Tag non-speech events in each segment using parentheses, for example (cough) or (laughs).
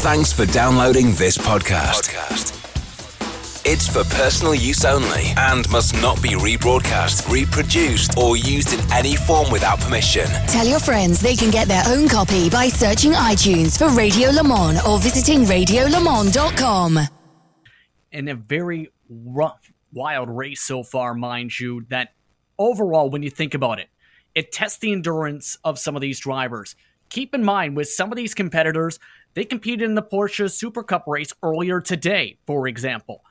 Thanks for downloading this podcast. It's for personal use only and must not be rebroadcast, reproduced, or used in any form without permission. Tell your friends they can get their own copy by searching iTunes for Radio Le Mans or visiting radiolemans.com. In a very rough, wild race so far, mind you, that overall, when you think about it, it tests the endurance of some of these drivers. Keep in mind, with some of these competitors, they competed in the Porsche Super Cup race earlier today, for example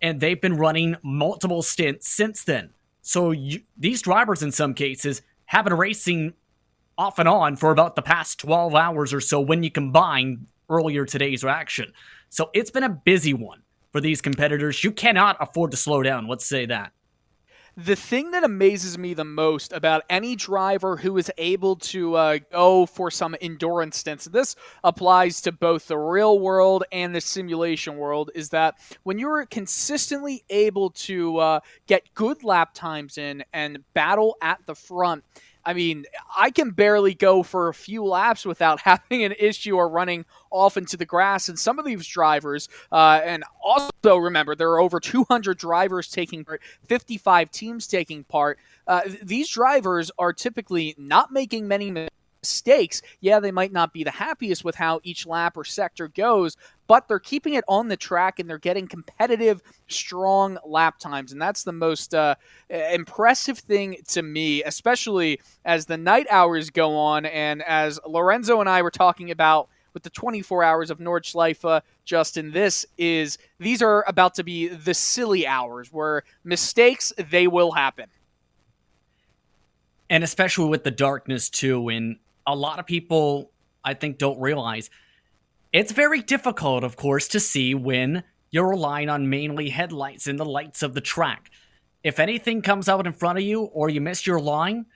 and they've been running multiple stints since then. So you, these drivers, in some cases, have been racing off and on for about the past 12 hours or so when you combine earlier today's action. So it's been a busy one for these competitors. You cannot afford to slow down. Let's say that the thing that amazes me the most about any driver who is able to uh, go for some endurance stints, this applies to both the real world and the simulation world, is that when you're consistently able to uh, get good lap times in and battle at the front, I mean, I can barely go for a few laps without (laughs) having an issue or running off into the grass. And some of these drivers, uh, and also remember, there are over 200 drivers taking part, 55 teams taking part. Uh, these drivers are typically not making many mistakes. Mistakes, yeah, they might not be the happiest with how each lap or sector goes, but they're keeping it on the track and they're getting competitive, strong lap times. And that's the most uh, impressive thing to me, especially as the night hours go on and as Lorenzo and I were talking about with the 24 hours of Nordschleife, Justin, this is these are about to be the silly hours where mistakes they will happen. And especially with the darkness too, and a lot of people I think don't realize it's very difficult, of course, to see when you're relying on mainly headlights and the lights of the track. If anything comes out in front of you or you miss your line,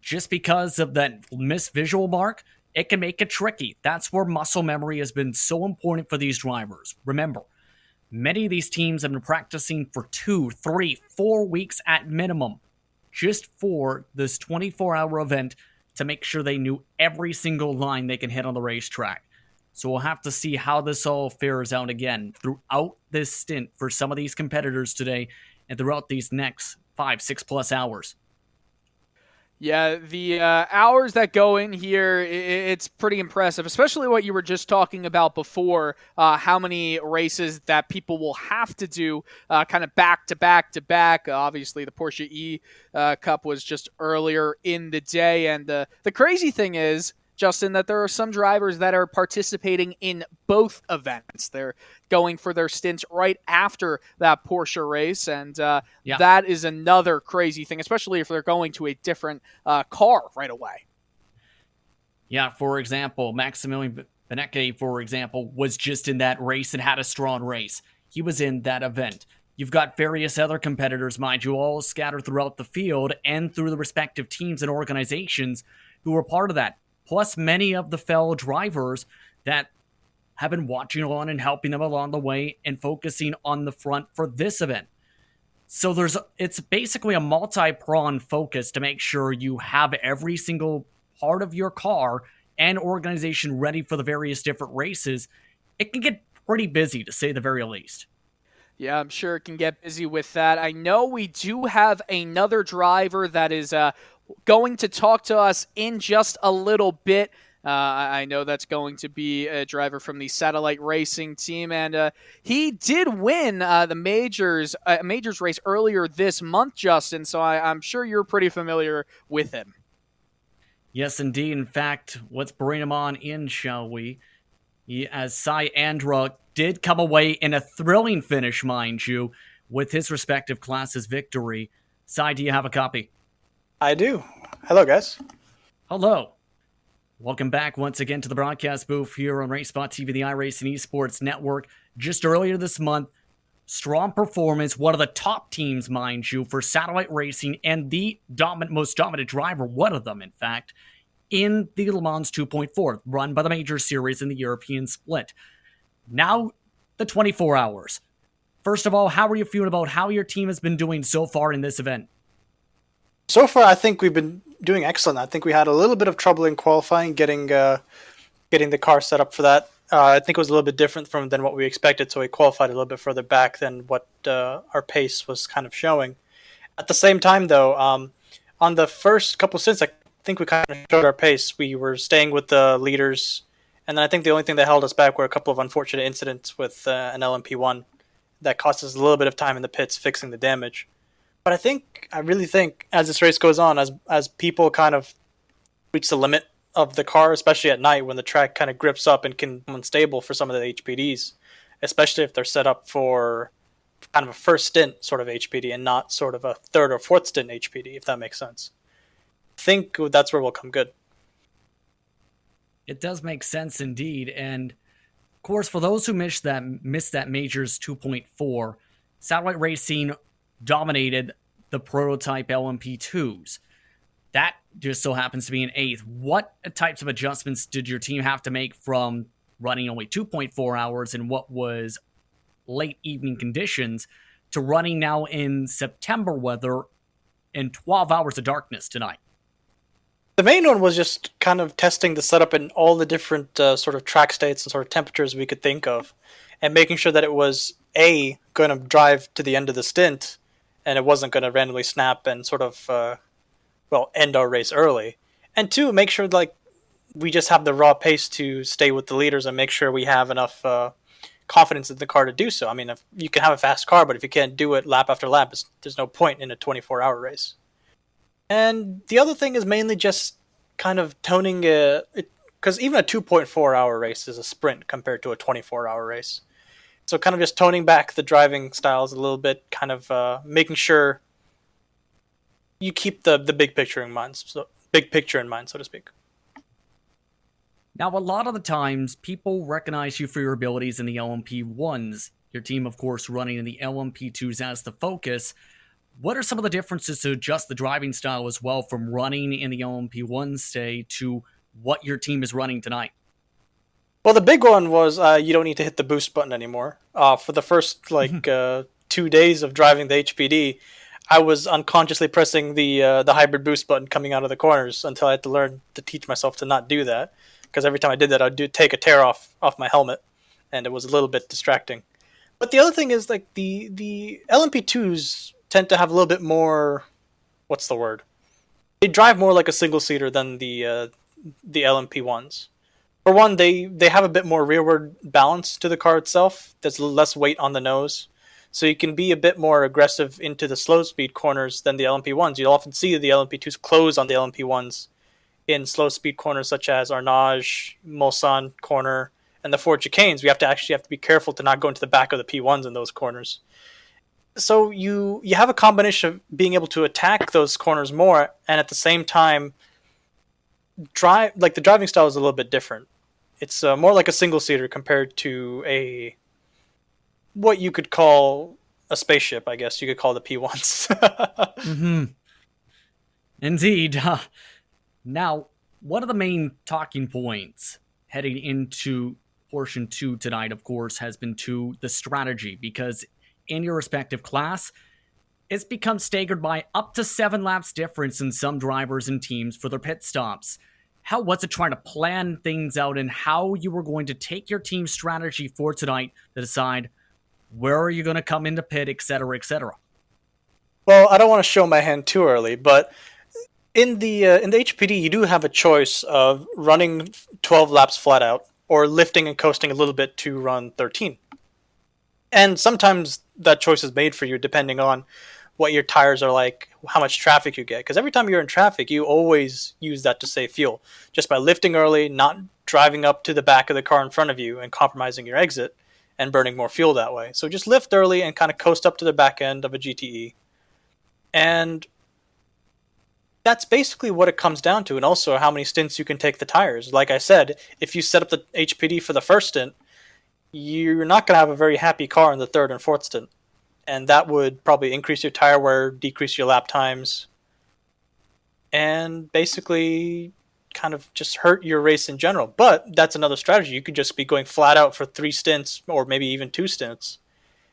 just because of that missed visual mark, it can make it tricky. That's where muscle memory has been so important for these drivers. Remember, many of these teams have been practicing for two, three, four weeks at minimum just for this 24 hour event to make sure they knew every single line they can hit on the racetrack. So we'll have to see how this all fares out again throughout this stint for some of these competitors today and throughout these next five, six plus hours. Yeah, the uh, hours that go in here, it's pretty impressive, especially what you were just talking about before. Uh, how many races that people will have to do uh, kind of back to back to back. Obviously, the Porsche E uh, Cup was just earlier in the day. And the crazy thing is, Justin, that there are some drivers that are participating in both events. They're going for their stints right after that Porsche race, and uh, yeah. that is another crazy thing, especially if they're going to a different uh, car right away. Yeah, for example, Maximilian Benecke, for example, was just in that race and had a strong race. He was in that event. You've got various other competitors, mind you, all scattered throughout the field and through the respective teams and organizations who were part of that plus many of the fellow drivers that have been watching along and helping them along the way and focusing on the front for this event. So there's it's basically a multi-pronged focus to make sure you have every single part of your car and organization ready for the various different races. It can get pretty busy to say the very least. Yeah, I'm sure it can get busy with that. I know we do have another driver that is uh, going to talk to us in just a little bit. Uh, I know that's going to be a driver from the satellite racing team, and uh, he did win uh, the majors uh, majors race earlier this month, Justin. So I, am sure you're pretty familiar with him. Yes, indeed. In fact, let's bring him on in, shall we? He, as Cy Andra did come away in a thrilling finish, mind you, with his respective classes victory. Cy, do you have a copy? I do. Hello, guys. Hello. Welcome back once again to the broadcast booth here on RaceSpot TV, the iRacing Esports Network. Just earlier this month, strong performance, one of the top teams, mind you, for satellite racing and the dominant, most dominant driver, one of them, in fact, in the Le Mans 2.4, run by the Major Series in the European split. Now, the 24 hours. First of all, how are you feeling about how your team has been doing so far in this event? So far, I think we've been doing excellent. I think we had a little bit of trouble in qualifying, getting uh, getting the car set up for that. Uh, I think it was a little bit different from than what we expected, so we qualified a little bit further back than what uh, our pace was kind of showing. At the same time, though, um, on the first couple stints, I think we kind of showed our pace. We were staying with the leaders, and then I think the only thing that held us back were a couple of unfortunate incidents with uh, an LMP1 that cost us a little bit of time in the pits fixing the damage. But I think, I really think, as this race goes on, as as people kind of reach the limit of the car, especially at night when the track kind of grips up and can be unstable for some of the HPDs, especially if they're set up for kind of a first stint sort of HPD and not sort of a third or fourth stint HPD, if that makes sense. I think that's where we'll come good. It does make sense indeed, and of course, for those who missed that missed that majors 2.4, Satellite Racing dominated the prototype LMP2s. That just so happens to be an eighth. What types of adjustments did your team have to make from running only 2.4 hours in what was late evening conditions to running now in September weather in 12 hours of darkness tonight? The main one was just kind of testing the setup in all the different uh, sort of track states and sort of temperatures we could think of, and making sure that it was a going to drive to the end of the stint, and it wasn't going to randomly snap and sort of uh, well end our race early, and two make sure like we just have the raw pace to stay with the leaders and make sure we have enough uh, confidence in the car to do so. I mean, if you can have a fast car, but if you can't do it lap after lap, there's no point in a 24 hour race. And the other thing is mainly just kind of toning it, because even a 2.4 hour race is a sprint compared to a 24 hour race. So kind of just toning back the driving styles a little bit, kind of uh, making sure you keep the the big picture in mind, so big picture in mind, so to speak. Now, a lot of the times, people recognize you for your abilities in the LMP ones. Your team, of course, running in the LMP twos as the focus. What are some of the differences to adjust the driving style as well from running in the LMP one stay to what your team is running tonight? Well, the big one was uh, you don't need to hit the boost button anymore. Uh, for the first (laughs) like uh, two days of driving the HPD, I was unconsciously pressing the uh, the hybrid boost button coming out of the corners until I had to learn to teach myself to not do that. Because every time I did that, I'd do take a tear off off my helmet, and it was a little bit distracting. But the other thing is like the the LMP2s tend to have a little bit more. What's the word? They drive more like a single seater than the uh, the LMP ones. For one, they they have a bit more rearward balance to the car itself. There's less weight on the nose so you can be a bit more aggressive into the slow speed corners than the LMP1s. You'll often see the LMP2s close on the LMP1s in slow speed corners such as Arnage, Mulsanne corner, and the Ford chicanes. We have to actually have to be careful to not go into the back of the P1s in those corners. So you you have a combination of being able to attack those corners more and at the same time drive like the driving style is a little bit different. It's uh, more like a single seater compared to a what you could call a spaceship, I guess you could call the P ones. (laughs) mm-hmm. Indeed. (laughs) Now, one of the main talking points heading into portion two tonight, of course, has been to the strategy because in your respective class, it's become staggered by up to seven laps difference in some drivers and teams for their pit stops. How was it trying to plan things out and how you were going to take your team strategy for tonight to decide where are you going to come into pit, etc., etc. Well, I don't want to show my hand too early, but in the uh, in the HPD, you do have a choice of running 12 laps flat out or lifting and coasting a little bit to run 13. And sometimes that choice is made for you depending on what your tires are like, how much traffic you get. Because every time you're in traffic, you always use that to save fuel. Just by lifting early, not driving up to the back of the car in front of you and compromising your exit, and burning more fuel that way. So just lift early and kind of coast up to the back end of a GTE. And that's basically what it comes down to, and also how many stints you can take the tires. Like I said, if you set up the HPD for the first stint, you're not going to have a very happy car in the third and fourth stint. And that would probably increase your tire wear, decrease your lap times, and basically kind of just hurt your race in general. But that's another strategy. You could just be going flat out for three stints or maybe even two stints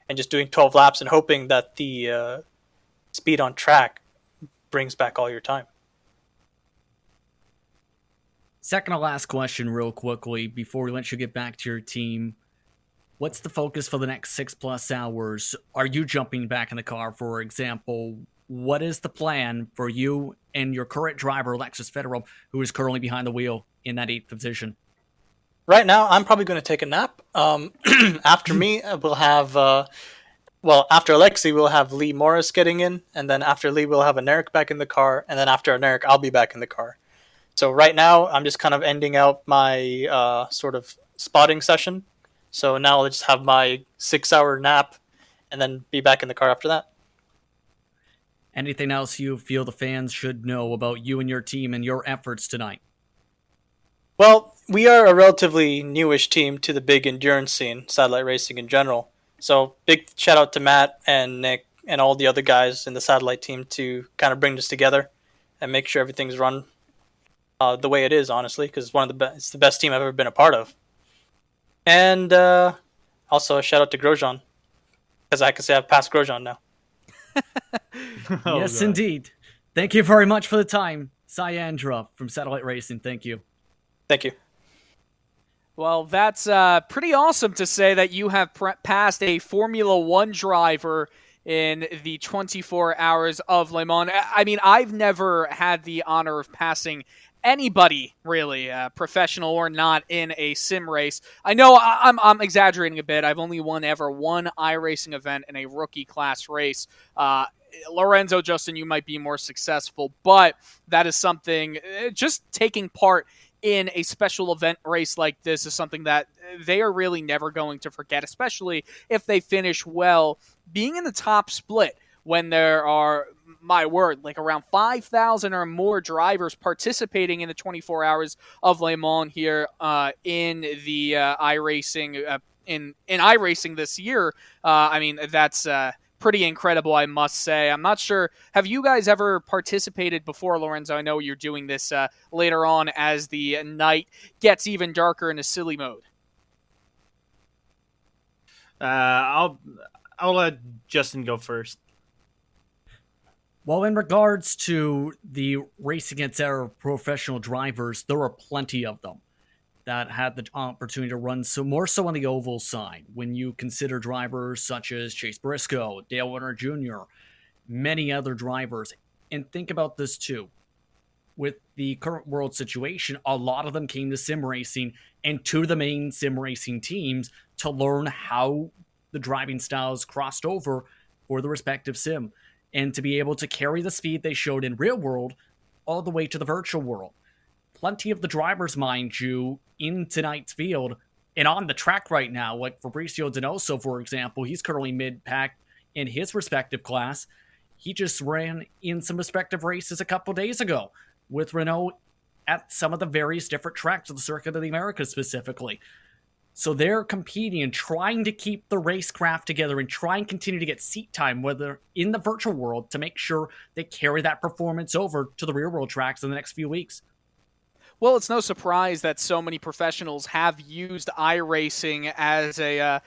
and just doing 12 laps and hoping that the uh, speed on track brings back all your time. Second to last question, real quickly, before we let you get back to your team. What's the focus for the next six plus hours? Are you jumping back in the car, for example? What is the plan for you and your current driver, Alexis Federal, who is currently behind the wheel in that eighth position? Right now, I'm probably going to take a nap. Um, (clears throat) after me, we'll have, uh, well, after Alexi, we'll have Lee Morris getting in, and then after Lee, we'll have an Eric back in the car, and then after an Eric, I'll be back in the car. So right now, I'm just kind of ending out my uh, sort of spotting session so now I'll just have my six hour nap and then be back in the car after that. Anything else you feel the fans should know about you and your team and your efforts tonight? Well, we are a relatively newish team to the big endurance scene, satellite racing in general. So big shout out to Matt and Nick and all the other guys in the satellite team to kind of bring this together and make sure everything's run uh, the way it is. Honestly, because it's one of the be- it's the best team I've ever been a part of. And uh, also a shout out to Grosjean, because I can say I've passed Grosjean now. (laughs) oh, yes, God. indeed. Thank you very much for the time, Cyandra from Satellite Racing. Thank you. Thank you. Well, that's uh, pretty awesome to say that you have pre- passed a Formula One driver in the 24 hours of Le Mans. I mean, I've never had the honor of passing anybody really, uh, professional or not, in a sim race. I know I- I'm, I'm exaggerating a bit. I've only won ever one iRacing event in a rookie class race. Uh, Lorenzo, Justin, you might be more successful, but that is something. Uh, just taking part in a special event race like this is something that they are really never going to forget, especially if they finish well. Being in the top split when there are my word, like around 5,000 or more drivers participating in the 24 hours of Le Mans here uh, in the uh, iRacing uh, in in iRacing this year. Uh, I mean, that's uh, pretty incredible, I must say. I'm not sure. Have you guys ever participated before, Lorenzo? I know you're doing this uh, later on as the night gets even darker in a silly mode. I'll I'll let Justin go first. Well, in regards to the race against our professional drivers, there are plenty of them that had the opportunity to run so more so on the oval side. When you consider drivers such as Chase Briscoe, Dale Earnhardt Jr., many other drivers, and think about this too. With the current world situation, a lot of them came to sim racing and to the main sim racing teams to learn how the driving styles crossed over for the respective sim and to be able to carry the speed they showed in real world all the way to the virtual world. Plenty of the drivers, mind you, in tonight's field and on the track right now, like Fabricio Donoso, for example, he's currently mid pack in his respective class. He just ran in some respective races a couple days ago with Renault at some of the various different tracks of the Circuit of the Americas specifically. So they're competing and trying to keep the racecraft together and try and continue to get seat time, whether in the virtual world, to make sure they carry that performance over to the real world tracks in the next few weeks. Well, it's no surprise that so many professionals have used iRacing as a uh,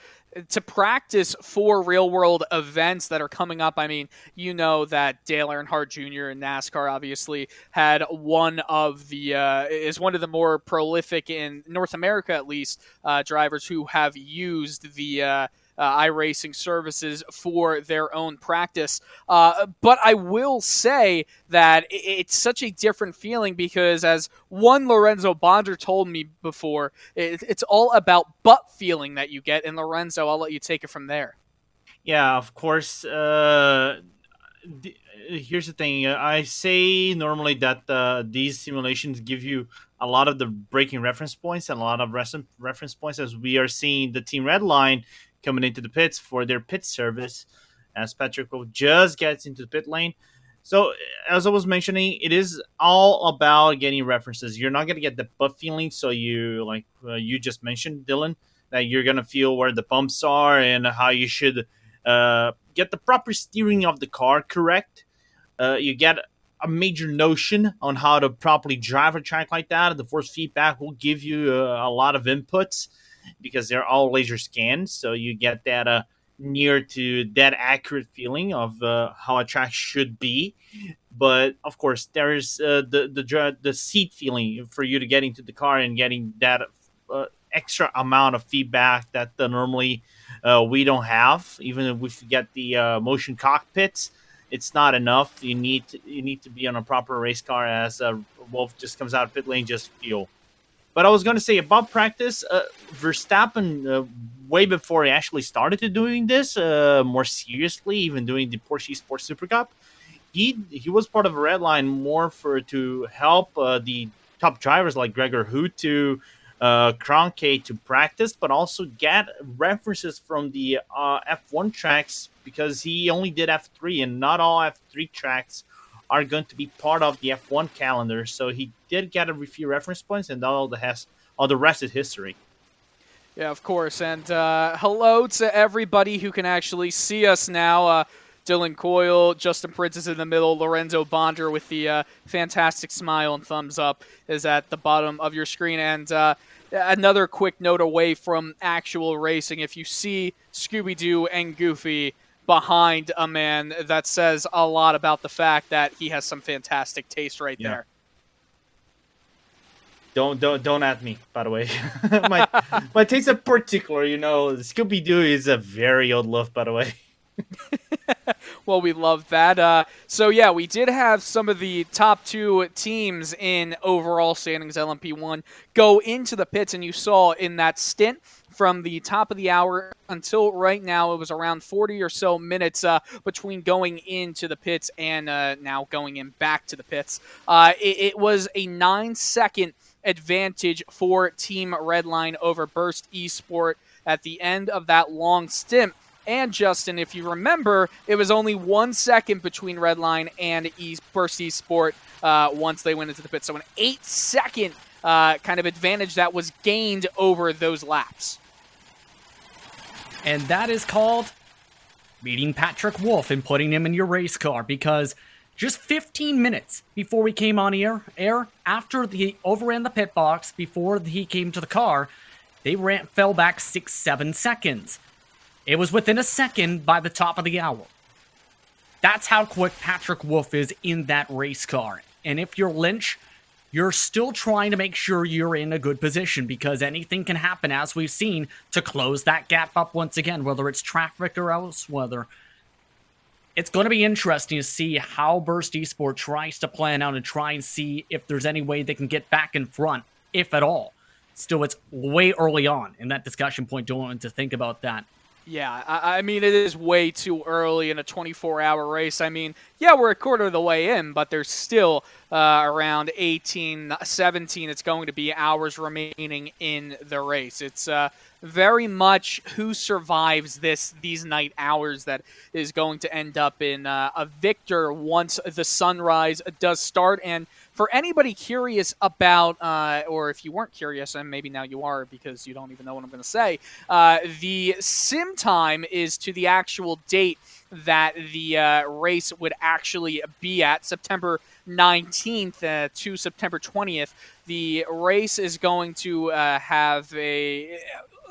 to practice for real world events that are coming up. I mean, you know that Dale Earnhardt Jr. in NASCAR obviously had one of the uh, is one of the more prolific in North America at least uh, drivers who have used the uh, iRacing services for their own practice. Uh, but I will say that it's such a different feeling because, as one Lorenzo Bonder told me before, it's all about butt feeling that you get. And Lorenzo, I'll let you take it from there. Yeah, of course. Uh, th- here's the thing I say normally that uh, these simulations give you a lot of the breaking reference points and a lot of reference points as we are seeing the team red line coming into the pits for their pit service as Patrick just gets into the pit lane. So, as I was mentioning, it is all about getting references. You're not going to get the butt feeling. So, you, like uh, you just mentioned, Dylan, that you're going to feel where the bumps are and how you should uh, get the proper steering of the car correct. Uh, you get a major notion on how to properly drive a track like that. The force feedback will give you uh, a lot of inputs because they're all laser scanned, so you get that uh, near to that accurate feeling of uh, how a track should be. but of course there is uh, the the the seat feeling for you to get into the car and getting that uh, extra amount of feedback that uh, normally uh, we don't have. Even if we get the uh, motion cockpits, it's not enough. You need to, you need to be on a proper race car as Wolff just comes out of pit lane just feel. But I was going to say about practice, uh, Verstappen, uh, way before he actually started to doing this uh, more seriously, even doing the Porsche Sports Super Cup, he he was part of a red line more for to help uh, the top drivers like Greger Huttu uh, Kroenke to practice, but also get references from the uh, F1 tracks because he only did F3, and not all F3 tracks are going to be part of the F1 calendar. So he did get a few reference points, and all the has all the rest is history. Yeah, of course. And uh, hello to everybody who can actually see us now. Uh, Dylan Coyle, Justin Prince is in the middle. Lorenzo Bonder with the uh, fantastic smile and thumbs up is at the bottom of your screen. And uh, another quick note away from actual racing if you see Scooby Doo and Goofy behind a man, that says a lot about the fact that he has some fantastic taste right yeah. there. Don't don't don't at me. By the way, (laughs) my my taste are particular. You know, Scooby Doo is a very old love. By the way. (laughs) well, we love that. Uh, so, yeah, we did have some of the top two teams in overall standings LMP1 go into the pits, and you saw in that stint from the top of the hour until right now, it was around 40 or so minutes uh, between going into the pits and uh, now going in back to the pits. Uh, it, it was a nine second advantage for Team Redline over Burst Esport at the end of that long stint. And Justin, if you remember, it was only one second between Redline and East Burst Esport uh, once they went into the pit. So an eight second uh, kind of advantage that was gained over those laps. And that is called beating Patrick Wolf and putting him in your race car because just 15 minutes before we came on air, air after he overran the pit box, before he came to the car, they ran, fell back six, seven seconds. It was within a second by the top of the hour. That's how quick Patrick Wolf is in that race car. And if you're Lynch, you're still trying to make sure you're in a good position because anything can happen, as we've seen, to close that gap up once again, whether it's traffic or else, whether. It's going to be interesting to see how Burst Esport tries to plan out and try and see if there's any way they can get back in front, if at all. Still, it's way early on in that discussion point. Don't want to think about that. Yeah, I, I, mean, it is way too early in a 24 hour race. I mean, yeah, we're a quarter of the way in, but there's still uh, around 18, 17, it's going to be hours remaining in the race. It's uh, very much who survives this these night hours that is going to end up in uh, a victor once the sunrise does start. And for anybody curious about, uh, or if you weren't curious, and maybe now you are because you don't even know what I'm going to say, uh, the sim time is to the actual date that the uh, race would actually be at September 19th uh, to September 20th. The race is going to uh, have a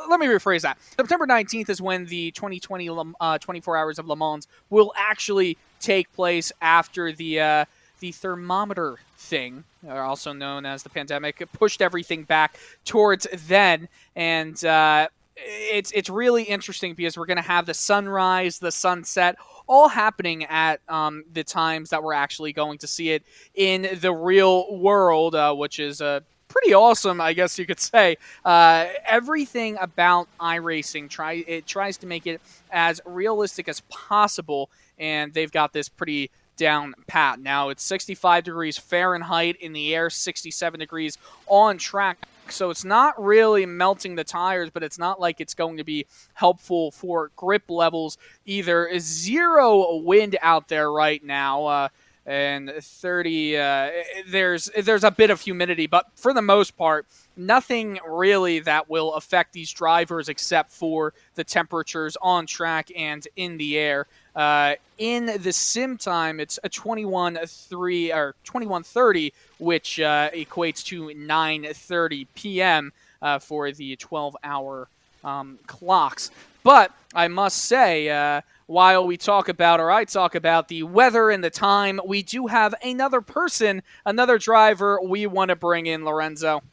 let me rephrase that. September 19th is when the 2020 uh, 24 Hours of Le Mans will actually take place after the uh, the thermometer thing, also known as the pandemic, pushed everything back towards then. And uh, it's it's really interesting because we're going to have the sunrise, the sunset, all happening at um, the times that we're actually going to see it in the real world, uh, which is a pretty awesome, I guess you could say. Uh, everything about iRacing try it tries to make it as realistic as possible, and they've got this pretty down pat. Now it's 65 degrees Fahrenheit in the air, 67 degrees on track. So it's not really melting the tires, but it's not like it's going to be helpful for grip levels either. Zero wind out there right now. Uh, and 30 uh, there's there's a bit of humidity but for the most part nothing really that will affect these drivers except for the temperatures on track and in the air uh, in the sim time, it's a 21 3 or 21:30, which uh, equates to 9:30 p.m. Uh, for the 12-hour um, clocks. But I must say, uh, while we talk about, or I talk about the weather and the time, we do have another person, another driver we want to bring in, Lorenzo.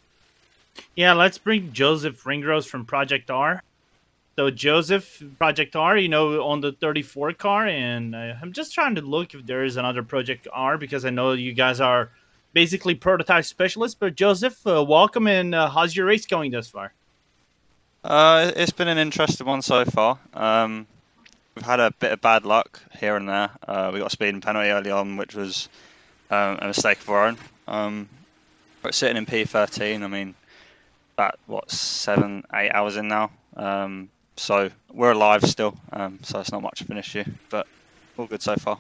Yeah, let's bring Joseph Ringrose from Project R. So Joseph, Project R, you know, on the 34 car, and uh, I'm just trying to look if there is another Project R because I know you guys are basically prototype specialists. But Joseph, uh, welcome, and uh, how's your race going thus far? Uh, it's been an interesting one so far. Um, we've had a bit of bad luck here and there. Uh, we got a speeding penalty early on, which was um, a mistake of our own. Um, but sitting in P13, I mean, about what seven, eight hours in now. Um, so we're alive still. Um, so it's not much of an issue, but all good so far.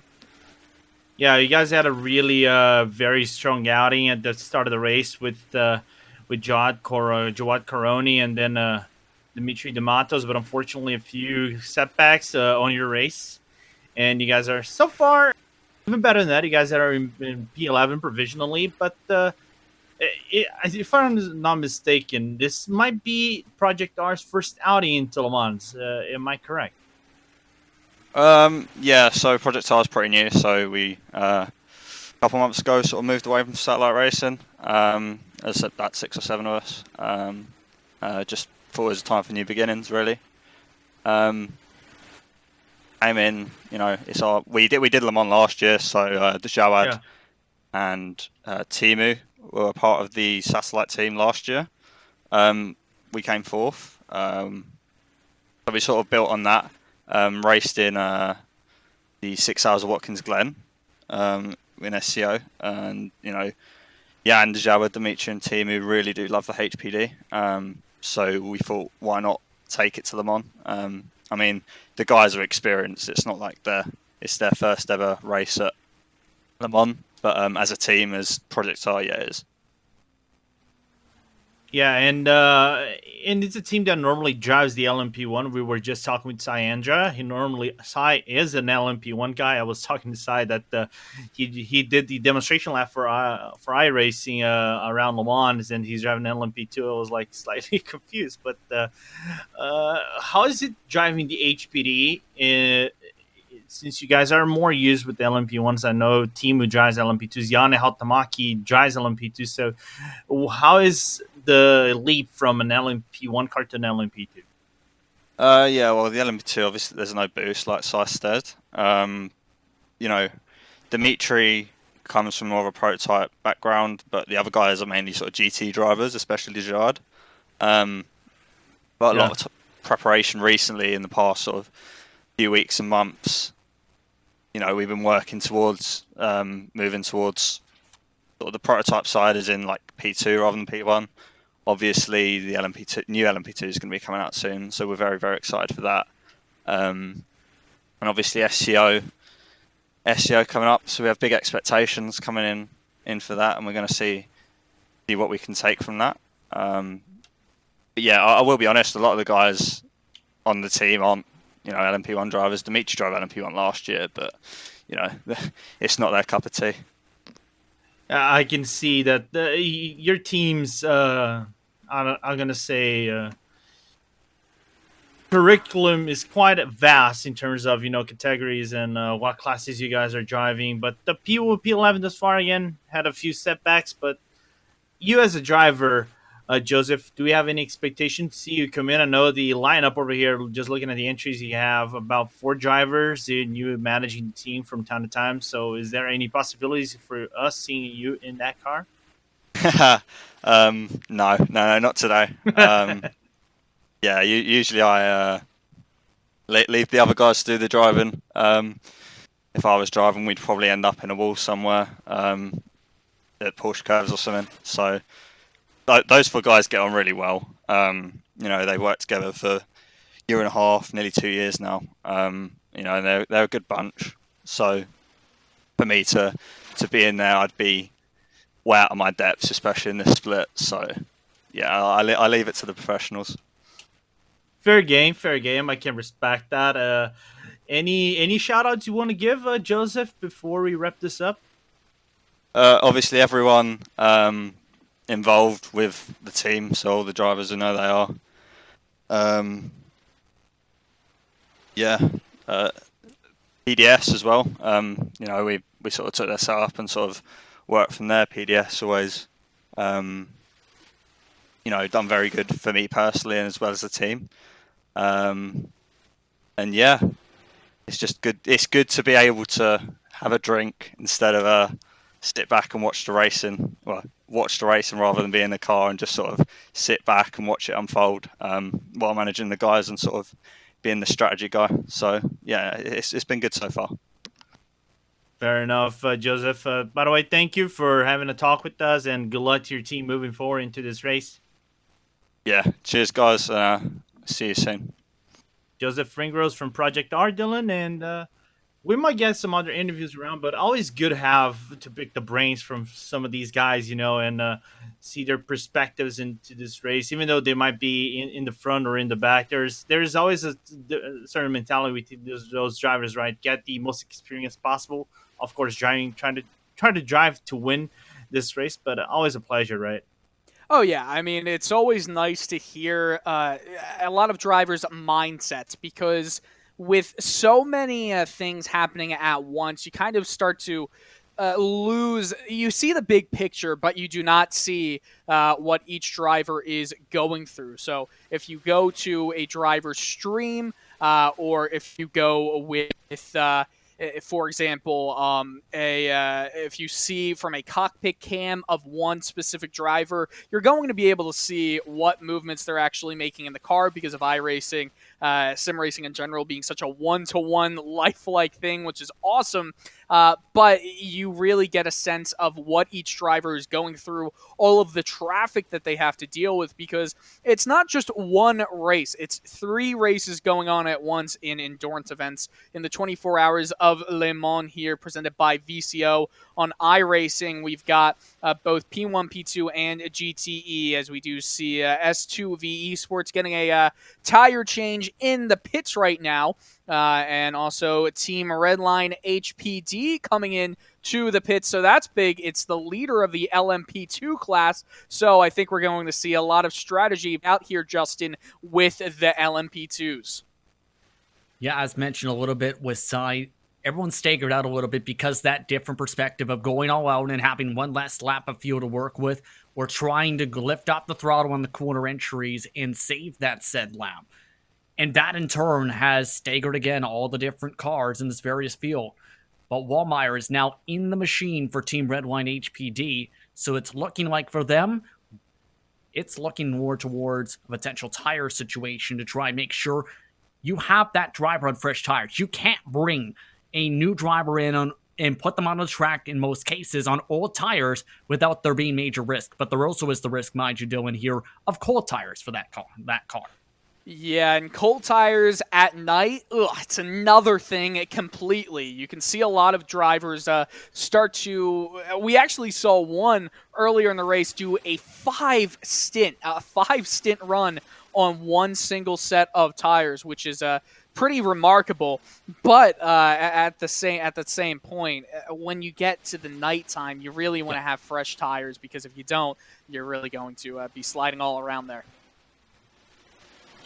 Yeah, you guys had a really uh, very strong outing at the start of the race with uh, with Jawad Cor- Jawad Karoni and then uh, Dimitri Dematos, but unfortunately a few setbacks uh, on your race. And you guys are so far even better than that. You guys are in, in P11 provisionally, but uh, if I'm not mistaken, this might be Project R's first outing into Le Mans. Uh, am I correct? Um, yeah, so Project R is pretty new. So we uh, a couple months ago sort of moved away from satellite racing. Um, as about six or seven of us. Um, uh, just thought it was time for new beginnings, really. Um, came in, you know, it's our we did we did Le Mans last year, so uh, the Jawad yeah. and uh, Teemu were part of the satellite team last year. Um, we came fourth. Um, so we sort of built on that um, raced in uh, the six hours of Watkins Glen um, in SCO, and you know, Jan, Jawad, Dimitri, and Teemu really do love the HPD. Um, so we thought, why not take it to Le Mans? Um, I mean, the guys are experienced. It's not like they're it's their first ever race at Le Mans, but um, as a team, as Project it is. Yeah, and uh, and it's a team that normally drives the LMP one. We were just talking with Andra. He normally Sai is an LMP one guy. I was talking to Sai that uh, he he did the demonstration lap for uh, for iRacing uh, around Le Mans, and he's driving an LMP two. I was like (laughs) slightly confused, but uh, uh, how is it driving the HPD? In, since you guys are more used with the LMP1s, I know Teemu drives LMP2s, Janne Haltamaki drives LMP2. So, how is the leap from an LMP1 car to an LMP2? Uh, yeah, well, the LMP2 obviously there's no boost like Systed. Um, you know, Dimitri comes from more of a prototype background, but the other guys are mainly sort of GT drivers, especially Jard. Um, but a yeah. lot of t- preparation recently in the past sort of few weeks and months. You know, we've been working towards um, moving towards sort of the prototype side, as in like P2 rather than P1 obviously the LMP2 new LMP2 is going to be coming out soon, so we're very very excited for that. Um, and obviously SCO, SCO coming up, so we have big expectations coming in in for that, and we're going to see see what we can take from that. Um, but yeah, I, I, will be honest, a lot of the guys on the team aren't you know LMP1 drivers. Dimitri drove LMP1 last year, but you know (laughs) it's not their cup of tea. I can see that the, your team's uh, I'm, gonna say uh, curriculum is quite vast in terms of you know categories and uh, what classes you guys are driving. But the P P11 thus far again had a few setbacks, but you as a driver, uh, Joseph, do we have any expectation to see you come in? I know the lineup over here. Just looking at the entries, you have about four drivers, and you managing the team from time to time. So, is there any possibilities for us seeing you in that car? (laughs) um, no, no, no, not today. Um, (laughs) yeah, you, usually I uh, leave the other guys to do the driving. Um, if I was driving, we'd probably end up in a wall somewhere um, at Porsche curves or something. So th- those four guys get on really well. Um, you know, they work together for a year and a half, nearly two years now. Um, you know, they're they're a good bunch. So for me to to be in there, I'd be way out of my depths, especially in this split. So, yeah, I, I, I leave it to the professionals. Fair game, fair game. I can respect that. Uh, any any shout outs you want to give, uh, Joseph, before we wrap this up? Uh, obviously, everyone um, involved with the team, so all the drivers who know they are. Um, yeah, uh, PDS as well. Um, you know, we we sort of took their setup and sort of worked from there. PDS always, um, you know, done very good for me personally and as well as the team. Um, and yeah, it's just good. It's good to be able to have a drink instead of uh, sit back and watch the racing. Well, watch the racing rather than be in the car and just sort of sit back and watch it unfold um, while managing the guys and sort of being the strategy guy. So yeah, it's it's been good so far. Fair enough, uh, Joseph. Uh, by the way, thank you for having a talk with us, and good luck to your team moving forward into this race. Yeah, cheers, guys. Uh, see you soon. Joseph Ringrose from Project Ardillan, and uh, we might get some other interviews around, but always good to have to pick the brains from some of these guys, you know, and uh, see their perspectives into this race. Even though they might be in, in the front or in the back, there's there's always a, a certain mentality with those, those, drivers, right? Get the most experience possible. Of course, driving, trying to trying to drive to win this race, but always a pleasure, right? Oh yeah, I mean it's always nice to hear uh, a lot of drivers' mindsets because with so many uh, things happening at once, you kind of start to uh, lose. You see the big picture, but you do not see uh, what each driver is going through. So if you go to a driver's stream, uh, or if you go with uh, for example, um, a uh, if you see from a cockpit cam of one specific driver, you're going to be able to see what movements they're actually making in the car because of iRacing uh, sim racing in general being such a one to one lifelike thing, which is awesome. Uh, but you really get a sense of what each driver is going through, all of the traffic that they have to deal with, because it's not just one race, it's three races going on at once in endurance events in the 24 hours of Le Mans here, presented by VCO on iRacing. We've got uh, both P1, P2, and GTE, as we do see uh, S2V Esports getting a uh, tire change in the pits right now. Uh, and also Team Redline HPD coming in to the pits. So that's big. It's the leader of the LMP2 class. So I think we're going to see a lot of strategy out here, Justin, with the LMP2s. Yeah, as mentioned a little bit with everyone staggered out a little bit because that different perspective of going all out and having one last lap of fuel to work with, or trying to lift off the throttle on the corner entries and save that said lap. And that in turn has staggered again all the different cars in this various field. But Wallmeyer is now in the machine for Team Redline HPD, so it's looking like for them, it's looking more towards a potential tire situation to try and make sure you have that driver on fresh tires. You can't bring a new driver in on and put them on the track in most cases on old tires without there being major risk. But there also is the risk, mind you, Dylan, here of cold tires for that car. That car. Yeah, and cold tires at night, ugh, it's another thing completely. You can see a lot of drivers uh, start to. We actually saw one earlier in the race do a five stint, a five stint run on one single set of tires, which is a uh, pretty remarkable. But uh, at the same at the same point, uh, when you get to the nighttime, you really want to have fresh tires because if you don't, you're really going to uh, be sliding all around there.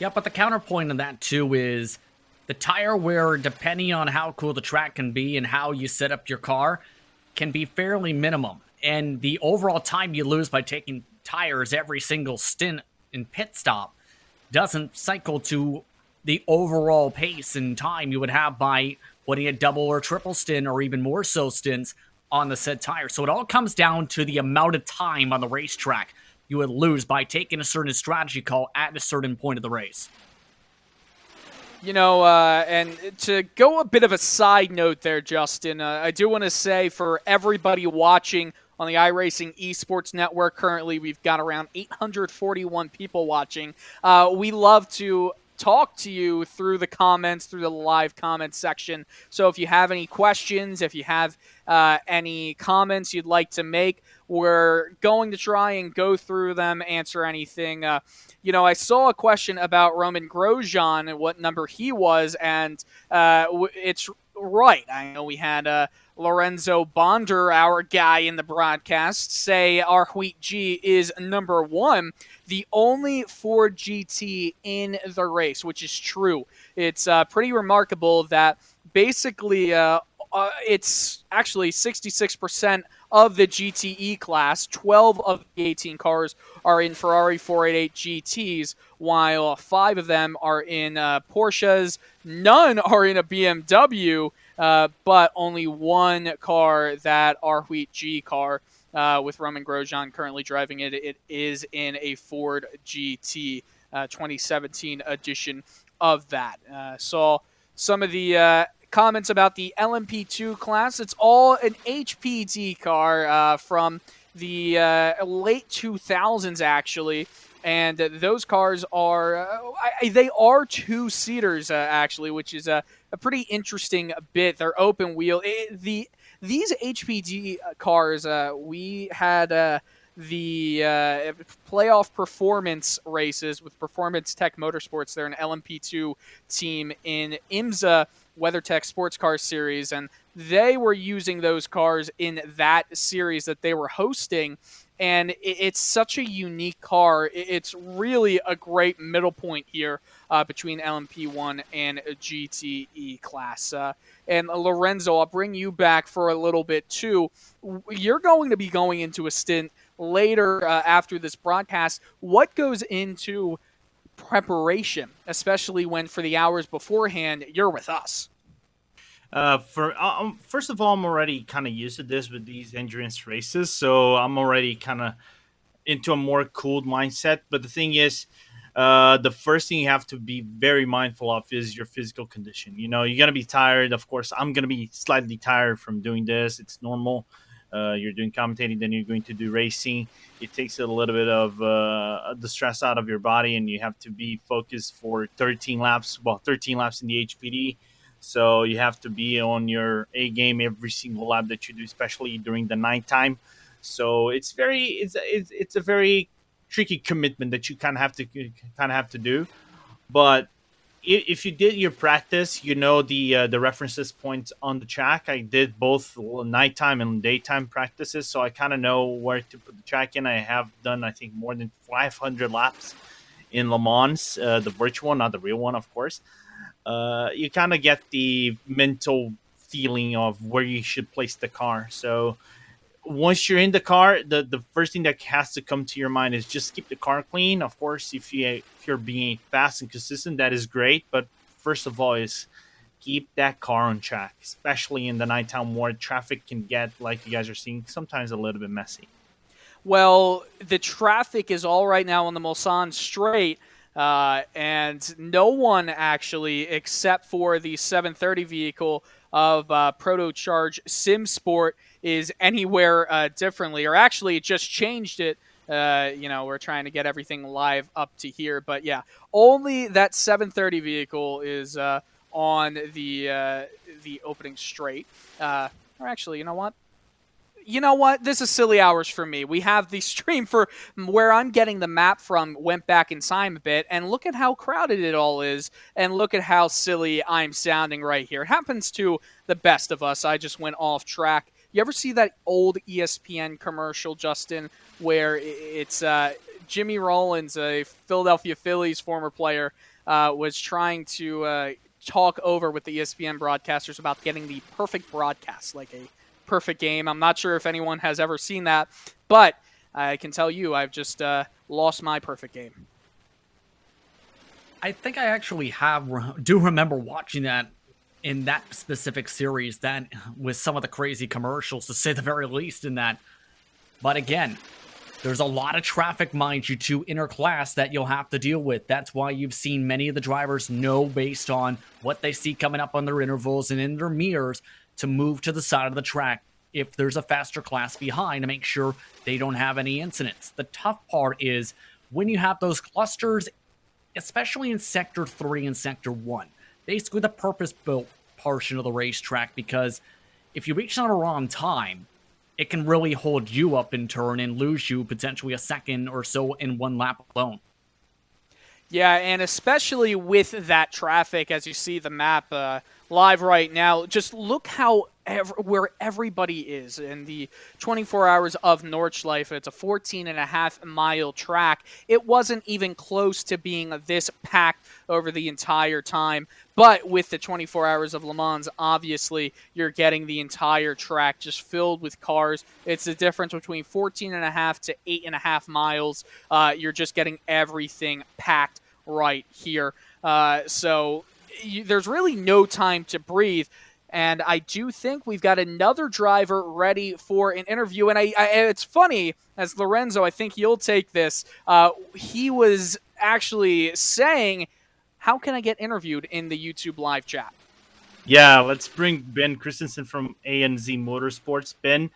Yeah, but the counterpoint of that too is the tire wear, depending on how cool the track can be and how you set up your car, can be fairly minimum. And the overall time you lose by taking tires every single stint in pit stop doesn't cycle to the overall pace and time you would have by putting a double or triple stint or even more so stints on the said tire. So it all comes down to the amount of time on the racetrack you would lose by taking a certain strategy call at a certain point of the race. You know, uh, and to go a bit of a side note there, Justin, uh, I do want to say for everybody watching on the iRacing Esports Network, currently we've got around 841 people watching. Uh, we love to talk to you through the comments, through the live comment section. So if you have any questions, if you have uh, any comments you'd like to make, we're going to try and go through them, answer anything. Uh, you know, I saw a question about Romain Grosjean and what number he was, and uh, it's right. I know we had uh, Lorenzo Bonder, our guy in the broadcast, say R8G is number one, the only Ford GT in the race, which is true. It's uh, pretty remarkable that basically uh, uh, it's actually 66% of the GTE class. 12 of the 18 cars are in Ferrari 488 GTs, while five of them are in uh, Porsches. None are in a BMW, uh, but only one car, that R8G car, uh, with Romain Grosjean currently driving it, it is in a Ford GT uh, 2017 edition of that. Uh, saw some of the uh, comments about the LMP2 class. It's all an HPD car uh, from the uh, late 2000s, actually. And uh, those cars are uh, I, they are two seaters uh, actually, which is a, a pretty interesting bit. They're open wheel. It, the these HPD cars we had the uh, playoff performance races with Performance Tech Motorsports. They're an LMP2 team in IMSA WeatherTech Sports Car Series, and they were using those cars in that series that they were hosting. And it's such a unique car. It's really a great middle point here uh, between LMP1 and GTE class. Uh, and Lorenzo, I'll bring you back for a little bit too. You're going to be going into a stint later uh, after this broadcast. What goes into preparation, especially when for the hours beforehand you're with us? Uh, for uh, um, first of all, I'm already kind of used to this with these endurance races, so I'm already kind of into a more cooled mindset. But the thing is, uh, the first thing you have to be very mindful of is your physical condition. You know, you're gonna be tired. Of course, I'm gonna be slightly tired from doing this. It's normal. Uh, you're doing commentating, then you're going to do racing. It takes a little bit of uh, the stress out of your body, and you have to be focused for 13 laps. Well, 13 laps in the HPD. So you have to be on your A game every single lap that you do, especially during the nighttime. So it's very it's it's, it's a very tricky commitment that you kind of have to kind of have to do. But if you did your practice, you know the uh, the references points on the track. I did both nighttime and daytime practices, so I kind of know where to put the track in. I have done, I think, more than 500 laps in Le Mans, uh, the virtual not the real one, of course. Uh, you kind of get the mental feeling of where you should place the car. So once you're in the car, the, the first thing that has to come to your mind is just keep the car clean. Of course, if you if you're being fast and consistent, that is great. But first of all, is keep that car on track, especially in the nighttime where traffic can get, like you guys are seeing, sometimes a little bit messy. Well, the traffic is all right now on the Mulsanne Straight. Uh, and no one actually, except for the 730 vehicle of uh, Protocharge Sim Sport, is anywhere uh, differently, or actually it just changed it. Uh, you know, we're trying to get everything live up to here, but yeah, only that 730 vehicle is uh, on the uh, the opening straight. Uh, or actually, you know what? You know what? This is silly hours for me. We have the (laughs) stream for where I'm getting the map from went back in time a bit, and look at how crowded it all is, and look at how silly I'm sounding right here. It happens to the best of us. I just went off track. You ever see that old ESPN commercial, Justin, where it's uh, Jimmy Rollins, a Philadelphia Phillies former player, uh, was trying to uh, talk over with the ESPN broadcasters about getting the perfect broadcast, like a perfect game. I'm not sure if anyone has ever seen that, but I can tell you I've just uh, lost my perfect game. I think I actually have do remember watching that in that specific series that with some of the crazy commercials to say the very least in that. But again, there's a lot of traffic, mind you, to interclass that you'll have to deal with. That's why you've seen many of the drivers know based on what they see coming up on their intervals and in their mirrors to move to the side of the track if there's a faster class behind to make sure they don't have any incidents. The tough part is when you have those clusters, especially in Sector 3 and Sector 1, basically the purpose built portion of the racetrack, because if you reach on a wrong time, it can really hold you up in turn and lose you potentially a second or so in one lap alone. Yeah, and especially with that traffic, as you see the map uh, live right now, just look how ev- where everybody is in the 24 hours of Nordschleife. It's a 14 and a half mile track. It wasn't even close to being this packed over the entire time. But with the 24 hours of Le Mans, obviously you're getting the entire track just filled with cars. It's the difference between 14 and a half to eight and a half miles. Uh, you're just getting everything packed right here. Uh, so you, there's really no time to breathe. And I do think we've got another driver ready for an interview. And I, I it's funny, as Lorenzo, I think you'll take this. Uh, he was actually saying, How can I get interviewed in the YouTube live chat? Yeah, let's bring Ben Christensen from ANZ Motorsports. Ben,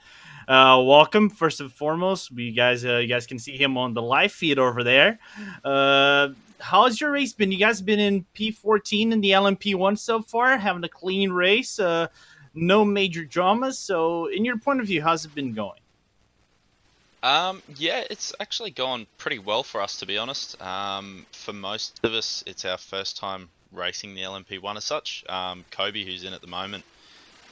uh, welcome first and foremost. We guys, uh, you guys can see him on the live feed over there. Uh, how's your race been? You guys been in P14 in the LMP1 so far, having a clean race, uh, no major dramas. So, in your point of view, how's it been going? Um, yeah, it's actually gone pretty well for us, to be honest. Um, for most of us, it's our first time racing the LMP1 as such. Um, Kobe, who's in at the moment,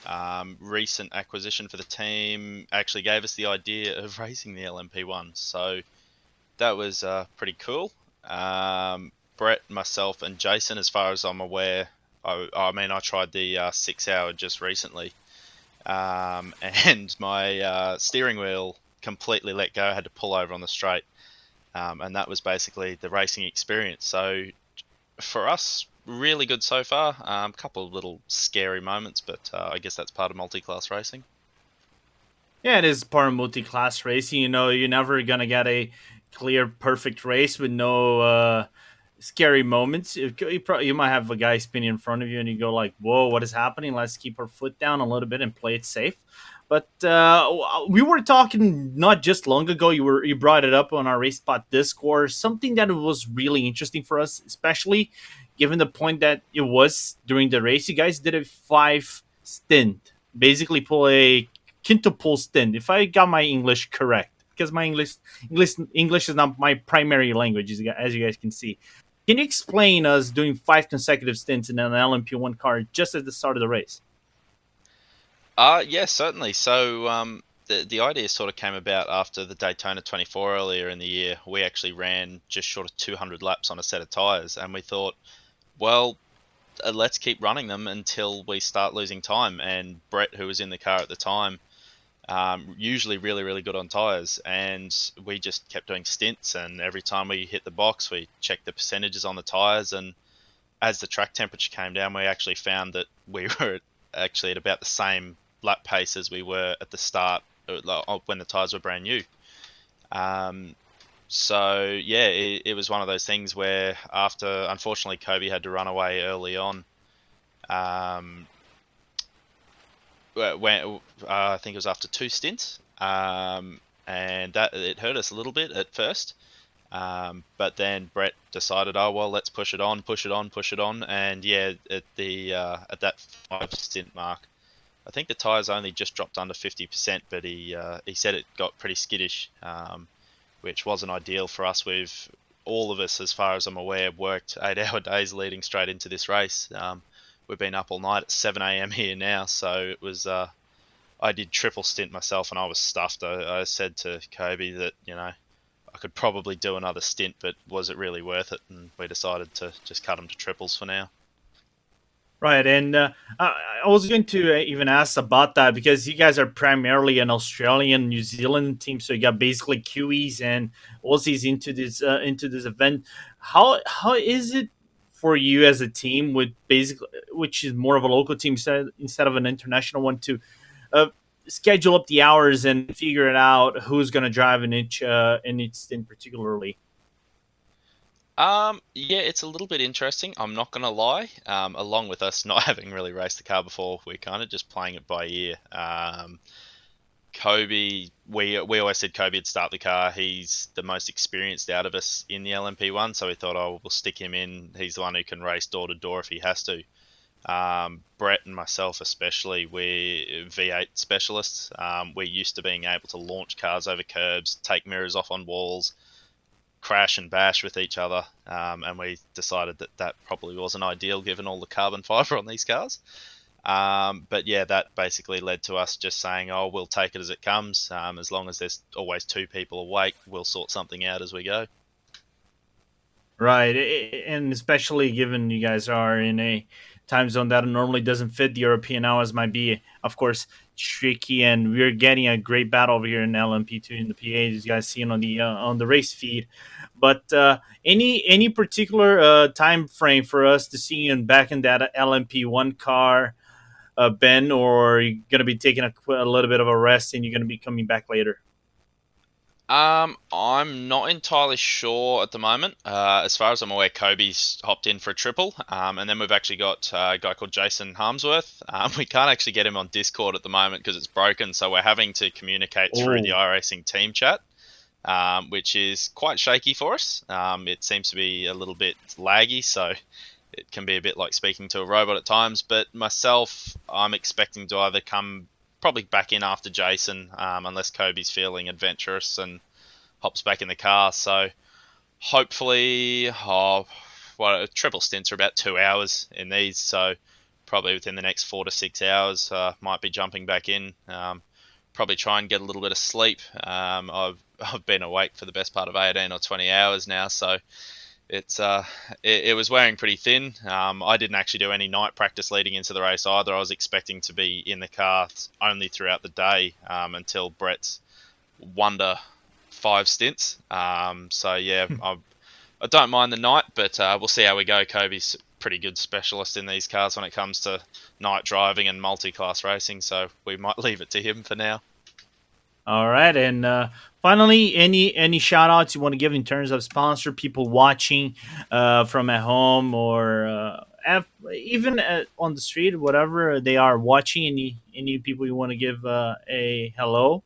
um, recent acquisition for the team, actually gave us the idea of (laughs) racing the LMP1. So that was uh, pretty cool. Um, Brett, myself, and Jason, as far as I'm aware, I, I mean, I tried the uh, six hour just recently, um, (laughs) and my uh, steering wheel completely let go. I had to pull over on the straight, um, and that was basically the racing experience. So for us, really good so far. A um, couple of little scary moments, but uh, I guess that's part of multi-class racing. Yeah, it is part of multi-class racing. You know, you're never gonna get a clear, perfect race with no uh, scary moments. You, you might have a guy spinning in front of you, and you go like, "Whoa, what is happening? Let's keep our foot down a little bit and play it safe." But uh, we were talking not just long ago. You were you brought it up on our RaceSpot Discord. Something that was really interesting for us, especially given the point that it was during the race. You guys did a five stint, basically pull a quintuple stint. If I got my English correct, because my English English English is not my primary language, as you guys can see. Can you explain us doing five consecutive stints in an LMP1 car just at the start of the race? Uh, yeah, certainly. So um, the the idea sort of came about after the Daytona 24 earlier in the year. We actually ran just short of 200 laps on a set of tires, and we thought, well, uh, let's keep running them until we start losing time. And Brett, who was in the car at the time, um, usually really really good on tires and we just kept doing stints and every time we hit the box we checked the percentages on the tires and as the track temperature came down we actually found that we (laughs) were actually at about the same lap pace as we were at the start uh, when the tires were brand new. Um, so yeah it, it, was one of those things where after unfortunately kobe had to run away early on um, when uh, I think it was after two stints, um, and that it hurt us a little bit at first. Um, but then Brett decided, oh well, let's push it on, push it on, push it on, and yeah, at the uh, at that five stint mark, I think the tires only just dropped under 50%, but he uh, he said it got pretty skittish, um, which wasn't ideal for us. We've all of us, as far as I'm aware, worked eight-hour (laughs) days leading straight into this race. Um, we've been up all night at 7 a.m. here now, so it was. Uh, I did triple stint myself, and I was stuffed. I, I said to Kobe that you know I could probably do another stint, but was it really worth it? And we decided to just cut them to triples for now. Right, and uh, I was going to uh, even ask about that because you guys are primarily an Australian, New Zealand team, so you got basically Kiwis and Aussies into this uh, into this event. How how is it for you as a team with basically which is more of a local team instead, of an international one to uh, schedule up the hours and figure it out who's going to drive in each uh, in each stint particularly um, yeah, it's a little bit interesting. I'm not gonna lie. Um, along with us (laughs) not having really raced the car before, we're kind of just playing it by ear. Um, Kobe, we we always said Kobe would start the car. He's the most experienced out of us in the LMP1, so we thought, oh, we'll stick him in. He's the one who can race door to door if he has to. Um, Brett and myself, especially, we're V8 specialists. Um, we're used to being able to launch cars over curbs, take mirrors off on walls, crash and bash with each other, um, and we decided that that probably wasn't ideal given all the carbon (laughs) fiber on these cars. Um, but yeah, that basically led to us just saying, "Oh, we'll take it as it comes. Um, as long as there's always two people awake, we'll sort something out as we go." Right, and especially given you guys are in a time zone that normally doesn't fit the European hours, might be, of course, tricky. And we're getting a great battle over here in LMP2 in the PA, as you guys seen on the uh, on the race feed. But uh, any any particular uh, time frame for us to see you back in that LMP1 car? Uh, Ben, or are you going to be taking a, a, little bit of a rest and you're going to be coming back later? Um, I'm not entirely sure at the moment. Uh, as far as I'm aware, Kobe's hopped in for a triple, um, and then we've actually got uh, a guy called Jason Harmsworth. Um, (laughs) we can't actually get him on Discord at the moment because it's broken, so we're having to communicate Ooh. through the iRacing team chat, um, which is quite shaky for us. Um, it seems to be a little bit laggy, so it can be a bit like speaking to a robot at times. But myself, I'm expecting to either come probably back in after Jason, um, unless Kobe's feeling adventurous and hops back in the car. So hopefully, oh, well, triple stints are about two hours in these, so probably within the next four to six hours, uh, might be jumping back in. Um, probably try and get a little bit of sleep. Um, I've (laughs) I've been awake for the best part of 18 or 20 hours now, so it's uh, it, it, was wearing pretty thin. Um, I didn't actually do any night practice leading into the race either. I was expecting to be in the car only throughout the day um, until Brett's wonder five stints. Um, so yeah, hmm. I, I don't mind the night, but uh, we'll see how we go. Kobe's pretty good specialist in these cars when it comes to night driving and multi-class racing, so we might (laughs) leave it to him for now. All right, and uh, finally, any any shout outs you want to give in terms of sponsor people watching uh, from at home or uh, even uh, on the street, whatever they are watching. Any any people you want to give uh, a hello?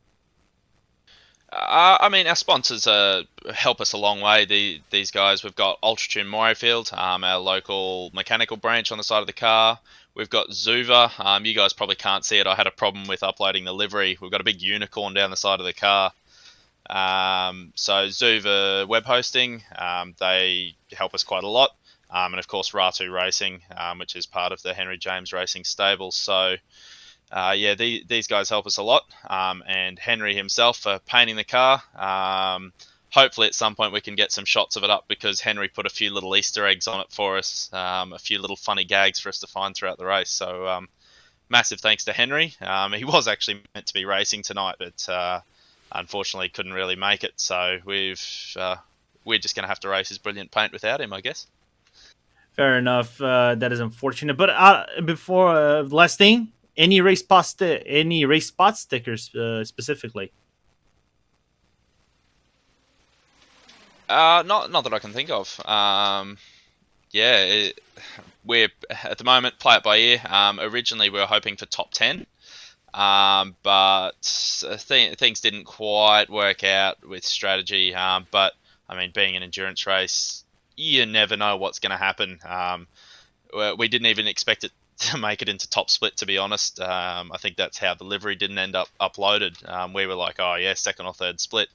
Uh, I mean, our sponsors uh, help us a long way. The, these guys, we've got Ultratune Morayfield, um, our local mechanical branch on the side of the car. We've got Zuva. Um, you guys probably can't see it. I had a problem with uploading the livery. We've got a big unicorn down the side of the car. Um, so Zuva web hosting, um, they help us quite a lot. Um, and of course Ratu Racing, um, which is part of the Henry James Racing stable. So uh, yeah, the, these guys help us a lot. Um, and Henry himself for painting the car hopefully at some point we can get some shots of it up because Henry put a few little Easter eggs on it for us, um, a few little funny gags for us to find throughout the race. So um, massive thanks to Henry. Um, he (laughs) was actually meant to be racing tonight, but uh, unfortunately couldn't really make it. So we've uh, we're just going to have to race his brilliant paint without him, I guess. Fair enough. Uh, that is unfortunate. But uh, before uh, last thing, any RaceSpot any RaceSpot stickers uh, specifically? Uh, not not that I can think of. Um, yeah, it, we're at the moment play it by ear. Um, originally we were hoping for top ten, um, but th- things didn't quite work out with strategy. Um, but I mean, being an endurance race, you never know what's going to happen. Um, we didn't even expect it (laughs) to make it into top split. To be honest, um, I think that's how the livery didn't end up uploaded. Um, we were like, oh yeah, second or third split.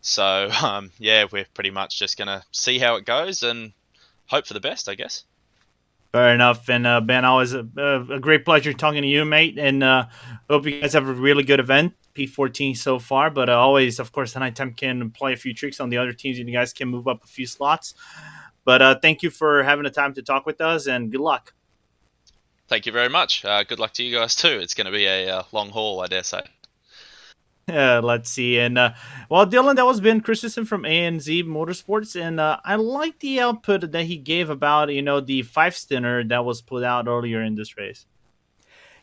So (laughs) um, yeah, we're pretty much just gonna see how it goes and hope for the best, I guess. Fair enough. And uh, Ben, always a, a, great pleasure talking to you, mate. And uh, hope you guys have a really good event, P14 so far. But uh, always, of course, tonight time can play a few tricks on the other teams, and you guys can move up a few slots. But uh, thank you for having the time to talk with us, and good luck. Thank you very much. Uh, good luck to you guys too. It's going to be a uh, long haul, I dare say. Uh, (laughs) let's see. And uh, well, Dylan, that was Ben Christensen from ANZ Motorsports, and uh, I like the output that he gave about you know the five stinner that was put out earlier in this race.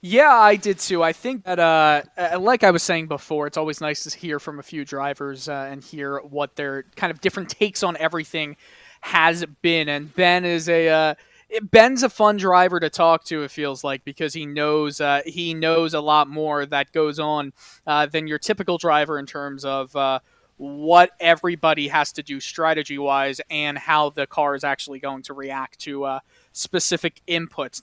Yeah, I did too. I think that, uh, uh, like I was saying before, it's always nice to hear from a few drivers uh, and hear what their kind of different takes on everything has been. And Ben is a uh, Ben's a fun driver to talk to. It feels like because he knows uh, he knows a lot more that goes on uh, than your typical driver in terms of uh, what everybody has to do strategy wise and how the car is actually going to react to uh, specific inputs.